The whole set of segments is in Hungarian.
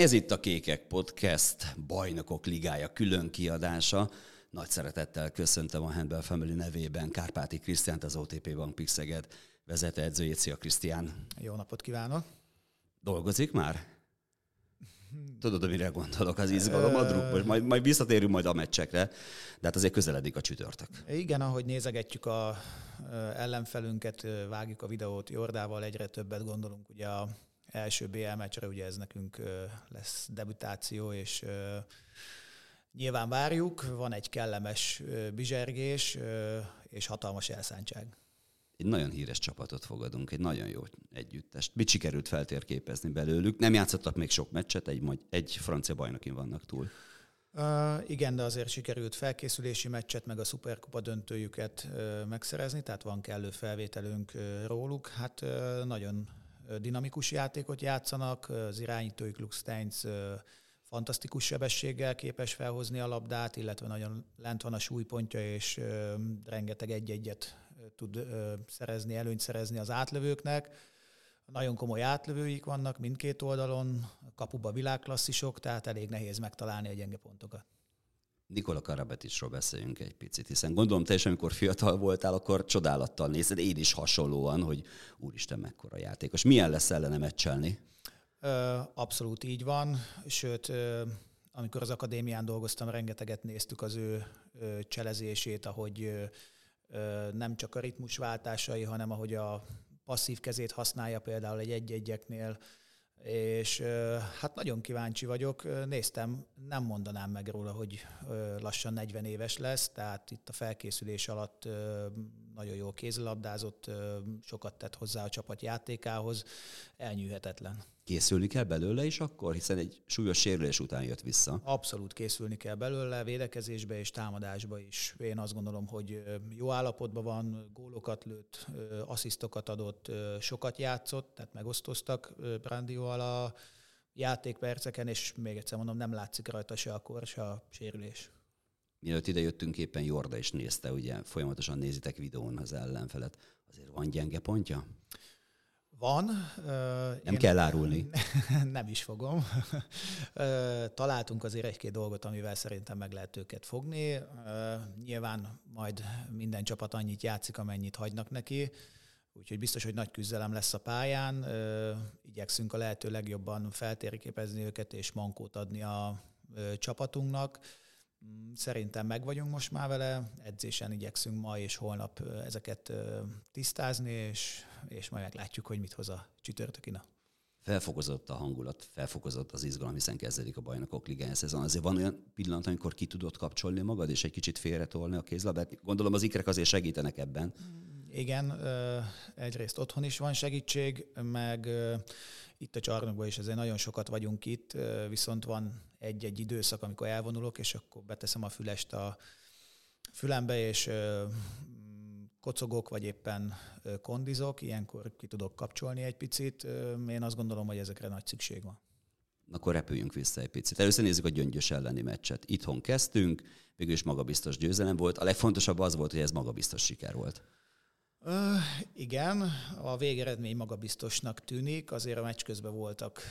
Ez itt a Kékek Podcast, Bajnokok Ligája külön kiadása. Nagy szeretettel köszöntöm a Handball Family nevében Kárpáti Krisztiánt, az OTP Bank Pixeged vezető edzőjét. Szia Krisztián! Jó napot kívánok! Dolgozik már? Tudod, mire gondolok, az izgalom, a druk, most majd, majd visszatérünk majd a meccsekre, de hát azért közeledik a csütörtök. Igen, ahogy nézegetjük a ellenfelünket, vágjuk a videót Jordával, egyre többet gondolunk ugye a első BL meccsre, ugye ez nekünk lesz debütáció, és nyilván várjuk, van egy kellemes bizsergés, és hatalmas elszántság. Egy nagyon híres csapatot fogadunk, egy nagyon jó együttest. Mit sikerült feltérképezni belőlük? Nem játszottak még sok meccset, egy, egy francia bajnokin vannak túl. Uh, igen, de azért sikerült felkészülési meccset, meg a szuperkupa döntőjüket uh, megszerezni, tehát van kellő felvételünk uh, róluk. Hát uh, nagyon dinamikus játékot játszanak, az irányítóik Lux Steins fantasztikus sebességgel képes felhozni a labdát, illetve nagyon lent van a súlypontja, és rengeteg egy-egyet tud szerezni, előnyt szerezni az átlövőknek. Nagyon komoly átlövőik vannak mindkét oldalon, kapuba világklasszisok, tehát elég nehéz megtalálni a gyenge pontokat. Nikola Karabetisról beszéljünk egy picit, hiszen gondolom te is, amikor fiatal voltál, akkor csodálattal nézed, én is hasonlóan, hogy úristen, mekkora játékos. Milyen lesz ellene meccselni? Abszolút így van, sőt, amikor az akadémián dolgoztam, rengeteget néztük az ő cselezését, ahogy nem csak a ritmusváltásai, hanem ahogy a passzív kezét használja például egy egy-egyeknél, és hát nagyon kíváncsi vagyok. Néztem, nem mondanám meg róla, hogy lassan 40 éves lesz, tehát itt a felkészülés alatt nagyon jól kézilabdázott, sokat tett hozzá a csapat játékához, elnyűhetetlen. Készülni kell belőle is akkor, hiszen egy súlyos sérülés után jött vissza. Abszolút készülni kell belőle, védekezésbe és támadásba is. Én azt gondolom, hogy jó állapotban van, gólokat lőtt, asszisztokat adott, sokat játszott, tehát megosztoztak Brandióval a játékperceken, és még egyszer mondom, nem látszik rajta se a kor, se a sérülés. Mielőtt ide jöttünk, éppen Jorda is nézte, ugye folyamatosan nézitek videón az ellenfelet. Azért van gyenge pontja? Van. Nem kell árulni. Nem is fogom. Találtunk azért egy-két dolgot, amivel szerintem meg lehet őket fogni. Nyilván majd minden csapat annyit játszik, amennyit hagynak neki. Úgyhogy biztos, hogy nagy küzdelem lesz a pályán. Igyekszünk a lehető legjobban feltérképezni őket és mankót adni a csapatunknak. Mm, szerintem meg vagyunk most már vele, edzésen igyekszünk ma és holnap ezeket tisztázni, és, és majd meglátjuk, hogy mit hoz a csütörtöki nap. Felfokozott a hangulat, felfokozott az izgalom, hiszen kezdődik a bajnokok ligája szezon. Azért van olyan pillanat, amikor ki tudod kapcsolni magad, és egy kicsit félretolni a kézlabdát. Gondolom az ikrek azért segítenek ebben. Igen, egyrészt otthon is van segítség, meg itt a csarnokban is azért nagyon sokat vagyunk itt, viszont van egy-egy időszak, amikor elvonulok, és akkor beteszem a fülest a fülembe, és kocogok, vagy éppen kondizok, ilyenkor ki tudok kapcsolni egy picit. Én azt gondolom, hogy ezekre nagy szükség van. Akkor repüljünk vissza egy picit. Először nézzük a gyöngyös elleni meccset. Itthon kezdtünk, végül is magabiztos győzelem volt. A legfontosabb az volt, hogy ez magabiztos siker volt. Uh, igen, a végeredmény magabiztosnak tűnik, azért a meccs közben voltak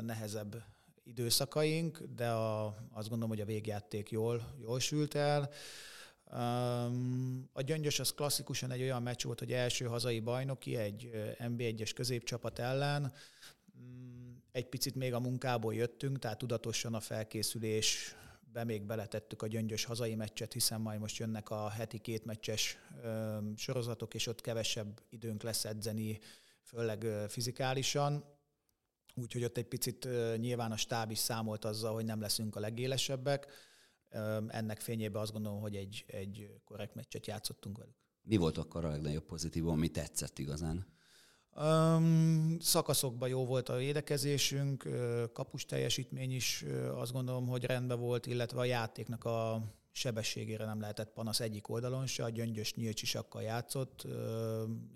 nehezebb időszakaink, de a, azt gondolom, hogy a végjáték jól, jól sült el. A Gyöngyös az klasszikusan egy olyan meccs volt, hogy első hazai bajnoki, egy NB1-es középcsapat ellen. Um, egy picit még a munkából jöttünk, tehát tudatosan a felkészülés be még beletettük a gyöngyös hazai meccset, hiszen majd most jönnek a heti két meccses sorozatok, és ott kevesebb időnk lesz edzeni, főleg fizikálisan. Úgyhogy ott egy picit nyilván a stáb is számolt azzal, hogy nem leszünk a legélesebbek. Ennek fényében azt gondolom, hogy egy, egy korrekt meccset játszottunk velük. Mi volt akkor a legnagyobb pozitívum, ami tetszett igazán? Um, szakaszokban jó volt a védekezésünk, kapus teljesítmény is azt gondolom, hogy rendben volt, illetve a játéknak a sebességére nem lehetett panasz egyik oldalon se, a gyöngyös nyílcsisakkal játszott,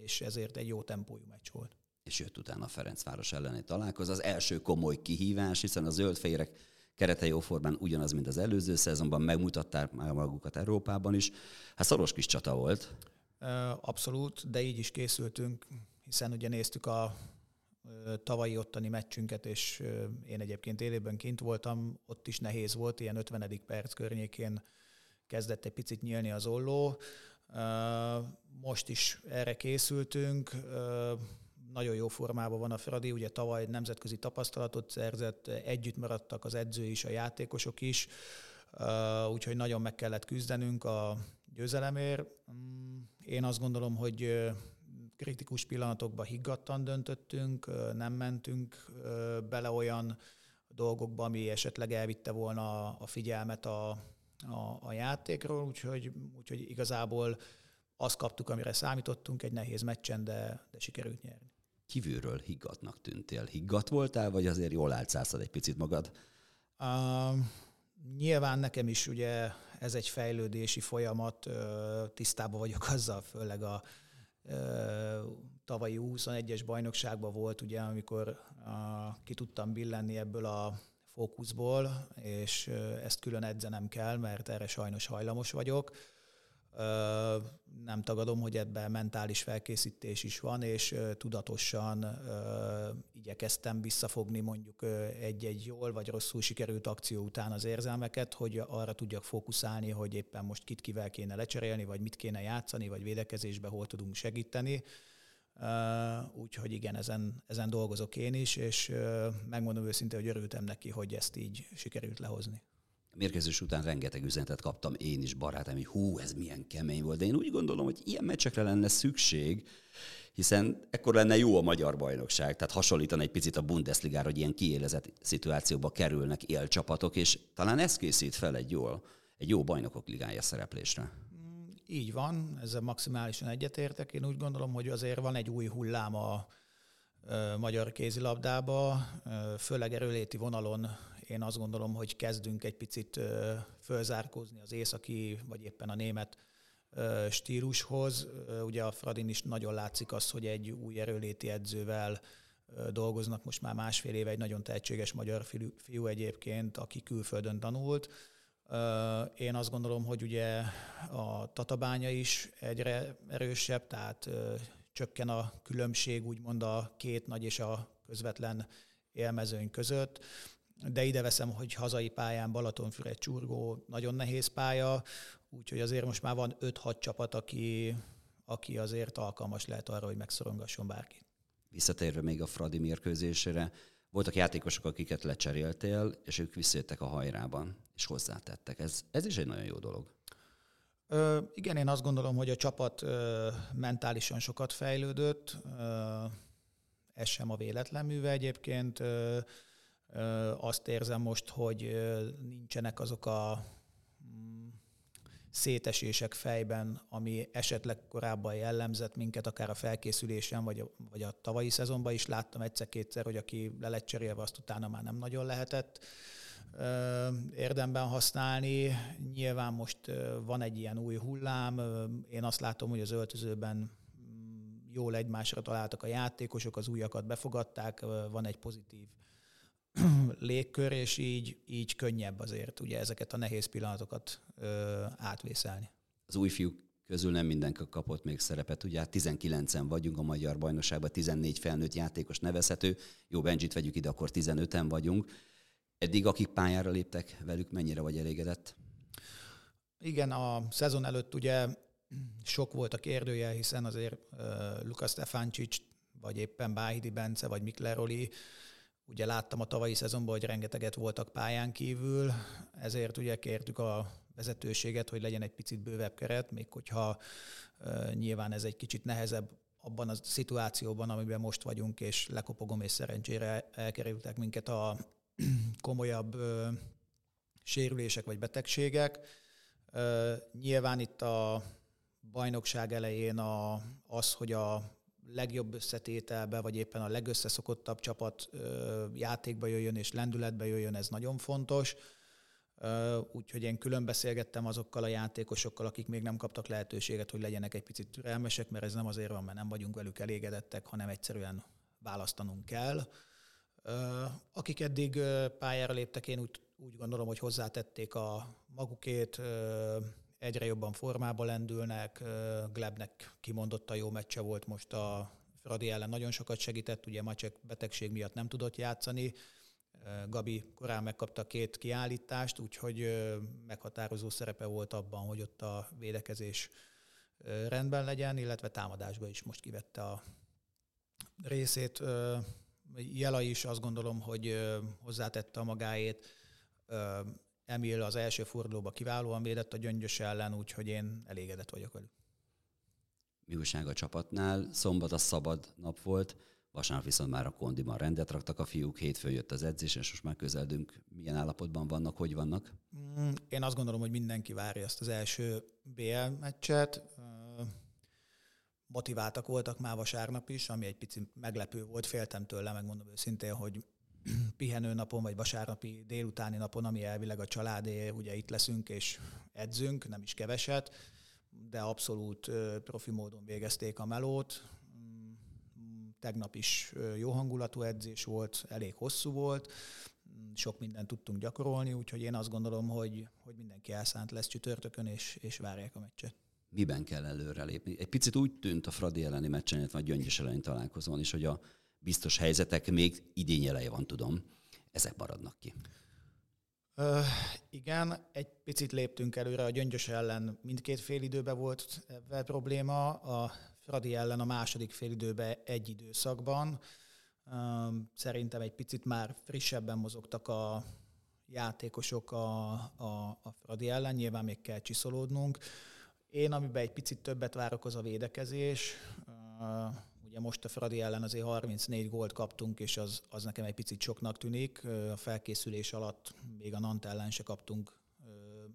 és ezért egy jó tempójú meccs volt. És jött utána a Ferencváros elleni találkozó, az első komoly kihívás, hiszen a zöldfehérek kerete jóformán ugyanaz, mint az előző szezonban, megmutatták már magukat Európában is. Hát szoros kis csata volt. Abszolút, de így is készültünk hiszen ugye néztük a tavalyi ottani meccsünket, és én egyébként élőben kint voltam, ott is nehéz volt, ilyen 50. perc környékén kezdett egy picit nyílni az olló. Most is erre készültünk, nagyon jó formában van a Fradi, ugye tavaly nemzetközi tapasztalatot szerzett, együtt maradtak az edző is, a játékosok is, úgyhogy nagyon meg kellett küzdenünk a győzelemért. Mm, én azt gondolom, hogy kritikus pillanatokba higgadtan döntöttünk, nem mentünk bele olyan dolgokba, ami esetleg elvitte volna a figyelmet a, a, a játékról, úgyhogy, úgyhogy igazából azt kaptuk, amire számítottunk egy nehéz meccsen, de, de sikerült nyerni. Kívülről higgadnak tűntél. Higgadt voltál, vagy azért jól álcáztad egy picit magad? Uh, nyilván nekem is ugye ez egy fejlődési folyamat, tisztában vagyok azzal, főleg a tavalyi 21-es bajnokságban volt, ugye, amikor ki tudtam billenni ebből a fókuszból, és ezt külön edzenem kell, mert erre sajnos hajlamos vagyok. Nem tagadom, hogy ebben mentális felkészítés is van, és tudatosan igyekeztem visszafogni mondjuk egy-egy jól vagy rosszul sikerült akció után az érzelmeket, hogy arra tudjak fókuszálni, hogy éppen most kit kivel kéne lecserélni, vagy mit kéne játszani, vagy védekezésbe hol tudunk segíteni. Úgyhogy igen, ezen, ezen dolgozok én is, és megmondom őszintén, hogy örültem neki, hogy ezt így sikerült lehozni mérkőzés után rengeteg üzenetet kaptam én is barátom, hogy hú, ez milyen kemény volt. De én úgy gondolom, hogy ilyen meccsekre lenne szükség, hiszen ekkor lenne jó a magyar bajnokság, tehát hasonlítan egy picit a Bundesligára, hogy ilyen kiélezett szituációba kerülnek élcsapatok, és talán ez készít fel egy jól, egy jó bajnokok ligája szereplésre. Így van, ezzel maximálisan egyetértek. Én úgy gondolom, hogy azért van egy új hullám a magyar kézilabdába, főleg erőléti vonalon én azt gondolom, hogy kezdünk egy picit fölzárkózni az északi, vagy éppen a német stílushoz. Ugye a Fradin is nagyon látszik az, hogy egy új erőléti edzővel dolgoznak most már másfél éve, egy nagyon tehetséges magyar fiú egyébként, aki külföldön tanult. Én azt gondolom, hogy ugye a tatabánya is egyre erősebb, tehát csökken a különbség úgymond a két nagy és a közvetlen élmezőny között de ide veszem, hogy hazai pályán Balatonfüred csurgó nagyon nehéz pálya, úgyhogy azért most már van 5-6 csapat, aki, aki azért alkalmas lehet arra, hogy megszorongasson bárkit. Visszatérve még a Fradi mérkőzésére, voltak játékosok, akiket lecseréltél, és ők visszajöttek a hajrában, és hozzátettek. Ez, ez is egy nagyon jó dolog. Ö, igen, én azt gondolom, hogy a csapat ö, mentálisan sokat fejlődött. Ö, ez sem a véletlen műve egyébként. Ö, azt érzem most, hogy nincsenek azok a mm, szétesések fejben, ami esetleg korábban jellemzett minket, akár a felkészülésen, vagy a, vagy a tavalyi szezonban is láttam egyszer-kétszer, hogy aki le lett cserélve, azt utána már nem nagyon lehetett érdemben használni. Nyilván most van egy ilyen új hullám, én azt látom, hogy az öltözőben mm, jól egymásra találtak a játékosok, az újakat befogadták, van egy pozitív légkör, és így, így könnyebb azért ugye ezeket a nehéz pillanatokat ö, átvészelni. Az új fiúk közül nem mindenki kapott még szerepet. Ugye 19-en hát vagyunk a Magyar Bajnokságban, 14 felnőtt játékos nevezhető. Jó, Benjit vegyük ide, akkor 15-en vagyunk. Eddig akik pályára léptek velük, mennyire vagy elégedett? Igen, a szezon előtt ugye sok volt a kérdője, hiszen azért uh, Lukas Stefancic, vagy éppen Báhidi Bence, vagy Mikleroli Ugye láttam a tavalyi szezonban, hogy rengeteget voltak pályán kívül, ezért ugye kértük a vezetőséget, hogy legyen egy picit bővebb keret, még hogyha uh, nyilván ez egy kicsit nehezebb abban a szituációban, amiben most vagyunk, és lekopogom, és szerencsére elkerültek minket a komolyabb uh, sérülések vagy betegségek. Uh, nyilván itt a bajnokság elején a, az, hogy a legjobb összetételbe, vagy éppen a legösszeszokottabb csapat játékba jöjjön és lendületbe jöjjön, ez nagyon fontos. Úgyhogy én külön beszélgettem azokkal a játékosokkal, akik még nem kaptak lehetőséget, hogy legyenek egy picit türelmesek, mert ez nem azért van, mert nem vagyunk velük elégedettek, hanem egyszerűen választanunk kell. Akik eddig pályára léptek, én úgy, úgy gondolom, hogy hozzátették a magukét, egyre jobban formába lendülnek. Glebnek kimondott a jó meccse volt most a Fradi ellen nagyon sokat segített, ugye Macsek betegség miatt nem tudott játszani, Gabi korán megkapta két kiállítást, úgyhogy meghatározó szerepe volt abban, hogy ott a védekezés rendben legyen, illetve támadásba is most kivette a részét. Jela is azt gondolom, hogy hozzátette a magáét. Emil az első fordulóba kiválóan védett a gyöngyös ellen, úgyhogy én elégedett vagyok velük. Mi újság a csapatnál? Szombat a szabad nap volt, vasárnap viszont már a kondiban rendet raktak a fiúk, hétfőn jött az edzés, és most már közeldünk. Milyen állapotban vannak, hogy vannak? Mm, én azt gondolom, hogy mindenki várja ezt az első BL meccset motiváltak voltak már vasárnap is, ami egy picit meglepő volt, féltem tőle, megmondom őszintén, hogy pihenő napon, vagy vasárnapi délutáni napon, ami elvileg a családé, ugye itt leszünk és edzünk, nem is keveset, de abszolút profi módon végezték a melót. Mm, tegnap is jó hangulatú edzés volt, elég hosszú volt, mm, sok mindent tudtunk gyakorolni, úgyhogy én azt gondolom, hogy, hogy mindenki elszánt lesz csütörtökön, és, és várják a meccset miben kell előrelépni. Egy picit úgy tűnt a Fradi elleni meccsen, illetve a Gyöngyös elleni találkozón is, hogy a biztos helyzetek még idény eleje van, tudom, ezek maradnak ki. Ö, igen, egy picit léptünk előre. A Gyöngyös ellen mindkét félidőben volt ebben probléma, a Fradi ellen a második félidőben egy időszakban. Ö, szerintem egy picit már frissebben mozogtak a játékosok a, a, a Fradi ellen, nyilván még kell csiszolódnunk. Én, amiben egy picit többet várok, az a védekezés. Ugye most a Fradi ellen azért 34 gólt kaptunk, és az, az nekem egy picit soknak tűnik. A felkészülés alatt még a Nant ellen se kaptunk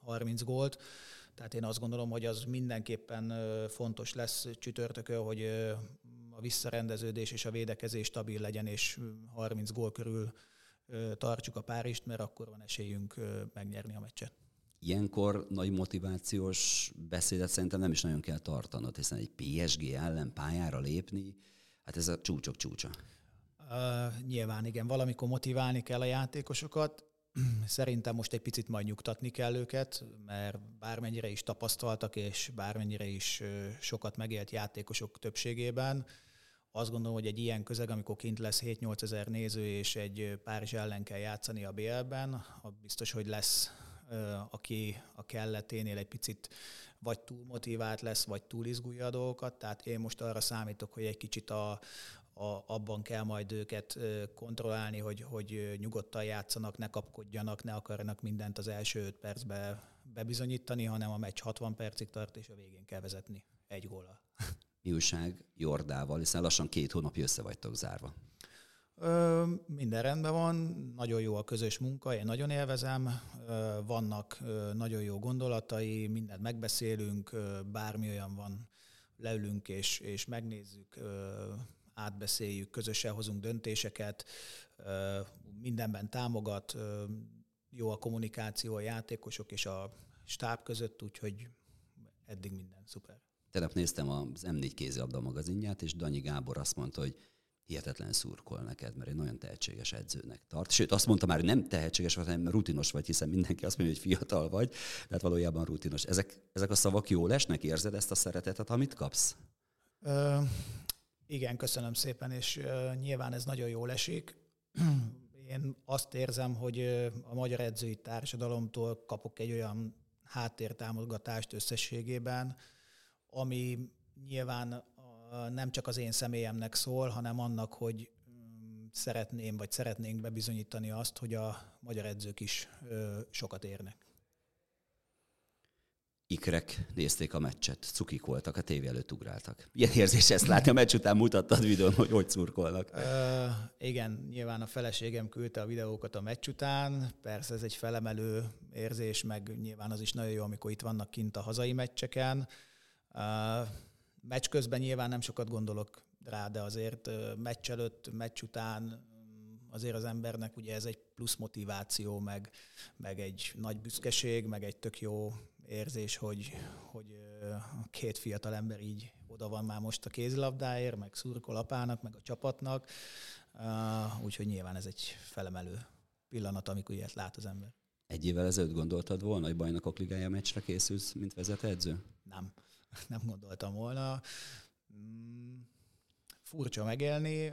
30 gólt. Tehát én azt gondolom, hogy az mindenképpen fontos lesz csütörtökön, hogy a visszarendeződés és a védekezés stabil legyen, és 30 gól körül tartsuk a Párist, mert akkor van esélyünk megnyerni a meccset ilyenkor nagy motivációs beszédet szerintem nem is nagyon kell tartanod, hiszen egy PSG ellen pályára lépni, hát ez a csúcsok csúcsa. Uh, nyilván igen, valamikor motiválni kell a játékosokat. Szerintem most egy picit majd nyugtatni kell őket, mert bármennyire is tapasztaltak, és bármennyire is sokat megélt játékosok többségében, azt gondolom, hogy egy ilyen közeg, amikor kint lesz 7-8 ezer néző, és egy Párizs ellen kell játszani a BL-ben, biztos, hogy lesz aki a kelleténél egy picit vagy túl motivált lesz, vagy túl izgulja a dolgokat. Tehát én most arra számítok, hogy egy kicsit a, a, abban kell majd őket kontrollálni, hogy, hogy nyugodtan játszanak, ne kapkodjanak, ne akarjanak mindent az első öt percbe bebizonyítani, hanem a meccs 60 percig tart, és a végén kell vezetni egy góla. Mi újság Jordával, hiszen lassan két hónapja össze vagytok zárva. Ö, minden rendben van, nagyon jó a közös munka, én nagyon élvezem, ö, vannak ö, nagyon jó gondolatai, mindent megbeszélünk, bármi olyan van, leülünk és, és megnézzük, átbeszéljük, közösen hozunk döntéseket, mindenben támogat, jó a kommunikáció a játékosok és a stáb között, úgyhogy eddig minden szuper. Tegnap néztem az M4 kézilabda magazinját, és Danyi Gábor azt mondta, hogy hihetetlen szurkol neked, mert egy nagyon tehetséges edzőnek tart. Sőt, azt mondta már, hogy nem tehetséges hanem rutinos vagy, hiszen mindenki azt mondja, hogy fiatal vagy, tehát valójában rutinos. Ezek, ezek a szavak jól lesnek? Érzed ezt a szeretetet, amit kapsz? Ö, igen, köszönöm szépen, és ö, nyilván ez nagyon jól esik. Én azt érzem, hogy a magyar edzői társadalomtól kapok egy olyan háttértámogatást összességében, ami nyilván nem csak az én személyemnek szól, hanem annak, hogy mm, szeretném, vagy szeretnénk bebizonyítani azt, hogy a magyar edzők is sokat érnek. Ikrek nézték a meccset, cukik voltak, a tévé előtt ugráltak. Ilyen érzés ezt látni, a meccs után mutattad videón, hogy hogy szurkolnak. Ö, igen, nyilván a feleségem küldte a videókat a meccs után, persze ez egy felemelő érzés, meg nyilván az is nagyon jó, amikor itt vannak kint a hazai meccseken. Ö, Meccs közben nyilván nem sokat gondolok rá, de azért meccs előtt, meccs után mm, azért az embernek ugye ez egy plusz motiváció, meg, meg egy nagy büszkeség, meg egy tök jó érzés, hogy, hogy a két fiatal ember így oda van már most a kézilabdáért, meg szurkol apának, meg a csapatnak, úgyhogy nyilván ez egy felemelő pillanat, amikor ilyet lát az ember. Egy évvel ezelőtt gondoltad volna, hogy bajnokok ligája meccsre készülsz, mint edző? Nem nem gondoltam volna. Mm, furcsa megélni.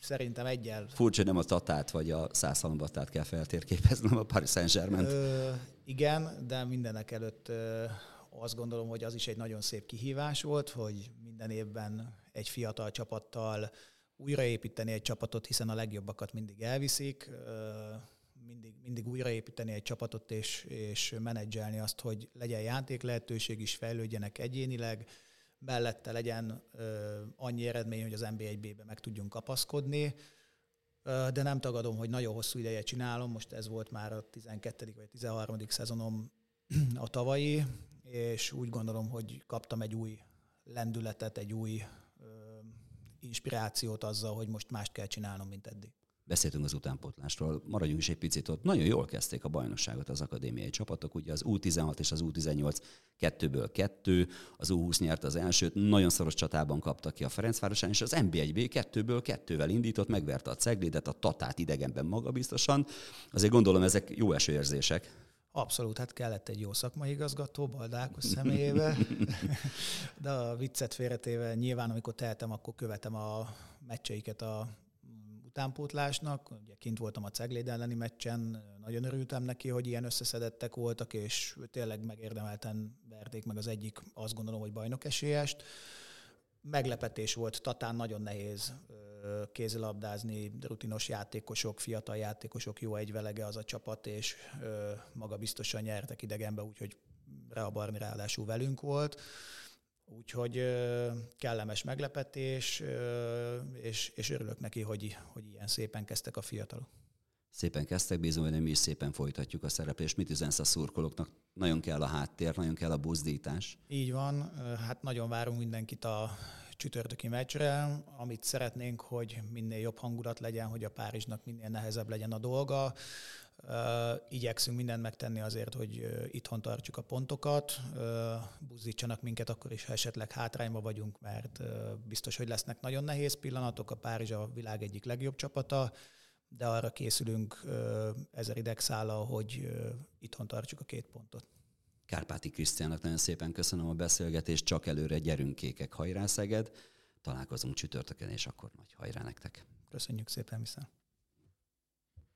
Szerintem egyel... Furcsa, nem a Tatát vagy a Százhalombatát kell feltérképezni, a Paris Saint-Germain. Igen, de mindenek előtt azt gondolom, hogy az is egy nagyon szép kihívás volt, hogy minden évben egy fiatal csapattal újraépíteni egy csapatot, hiszen a legjobbakat mindig elviszik, mindig, mindig újraépíteni egy csapatot és, és menedzselni azt, hogy legyen játék lehetőség is, fejlődjenek egyénileg, mellette legyen ö, annyi eredmény, hogy az NB1B-be meg tudjunk kapaszkodni, ö, de nem tagadom, hogy nagyon hosszú ideje csinálom, most ez volt már a 12. vagy 13. szezonom a tavalyi, és úgy gondolom, hogy kaptam egy új lendületet, egy új ö, inspirációt azzal, hogy most mást kell csinálnom, mint eddig. Beszéltünk az utánpótlásról, maradjunk is egy picit ott. Nagyon jól kezdték a bajnokságot az akadémiai csapatok, ugye az U16 és az U18 kettőből kettő, az U20 nyert az elsőt, nagyon szoros csatában kaptak ki a Ferencvárosán, és az NB1B kettőből kettővel indított, megverte a Ceglédet, a Tatát idegenben magabiztosan. Azért gondolom ezek jó esőérzések. Abszolút, hát kellett egy jó szakmai igazgató, Baldákos személyébe, de a viccet félretéve nyilván, amikor tehetem, akkor követem a meccseiket a utánpótlásnak. Ugye kint voltam a Cegléd elleni meccsen, nagyon örültem neki, hogy ilyen összeszedettek voltak, és tényleg megérdemelten verték meg az egyik, azt gondolom, hogy bajnok esélyest. Meglepetés volt, Tatán nagyon nehéz kézilabdázni, rutinos játékosok, fiatal játékosok, jó egyvelege az a csapat, és maga biztosan nyertek idegenbe, úgyhogy Rea Barni ráadásul velünk volt. Úgyhogy kellemes meglepetés, és, és örülök neki, hogy, hogy ilyen szépen kezdtek a fiatalok. Szépen kezdtek, bízom, hogy mi is szépen folytatjuk a szereplést. Mit üzensz a szurkolóknak? Nagyon kell a háttér, nagyon kell a buzdítás. Így van, hát nagyon várunk mindenkit a csütörtöki meccsre, amit szeretnénk, hogy minél jobb hangulat legyen, hogy a Párizsnak minél nehezebb legyen a dolga. Igyekszünk mindent megtenni azért, hogy itthon tartsuk a pontokat, buzdítsanak minket akkor is, ha esetleg hátrányba vagyunk, mert biztos, hogy lesznek nagyon nehéz pillanatok. A Párizs a világ egyik legjobb csapata, de arra készülünk ezer idegszállal, hogy itthon tartsuk a két pontot. Kárpáti Krisztiának nagyon szépen köszönöm a beszélgetést, csak előre gyerünk kékek hajrá Szeged. Találkozunk csütörtökön, és akkor nagy hajrá nektek. Köszönjük szépen, viszont.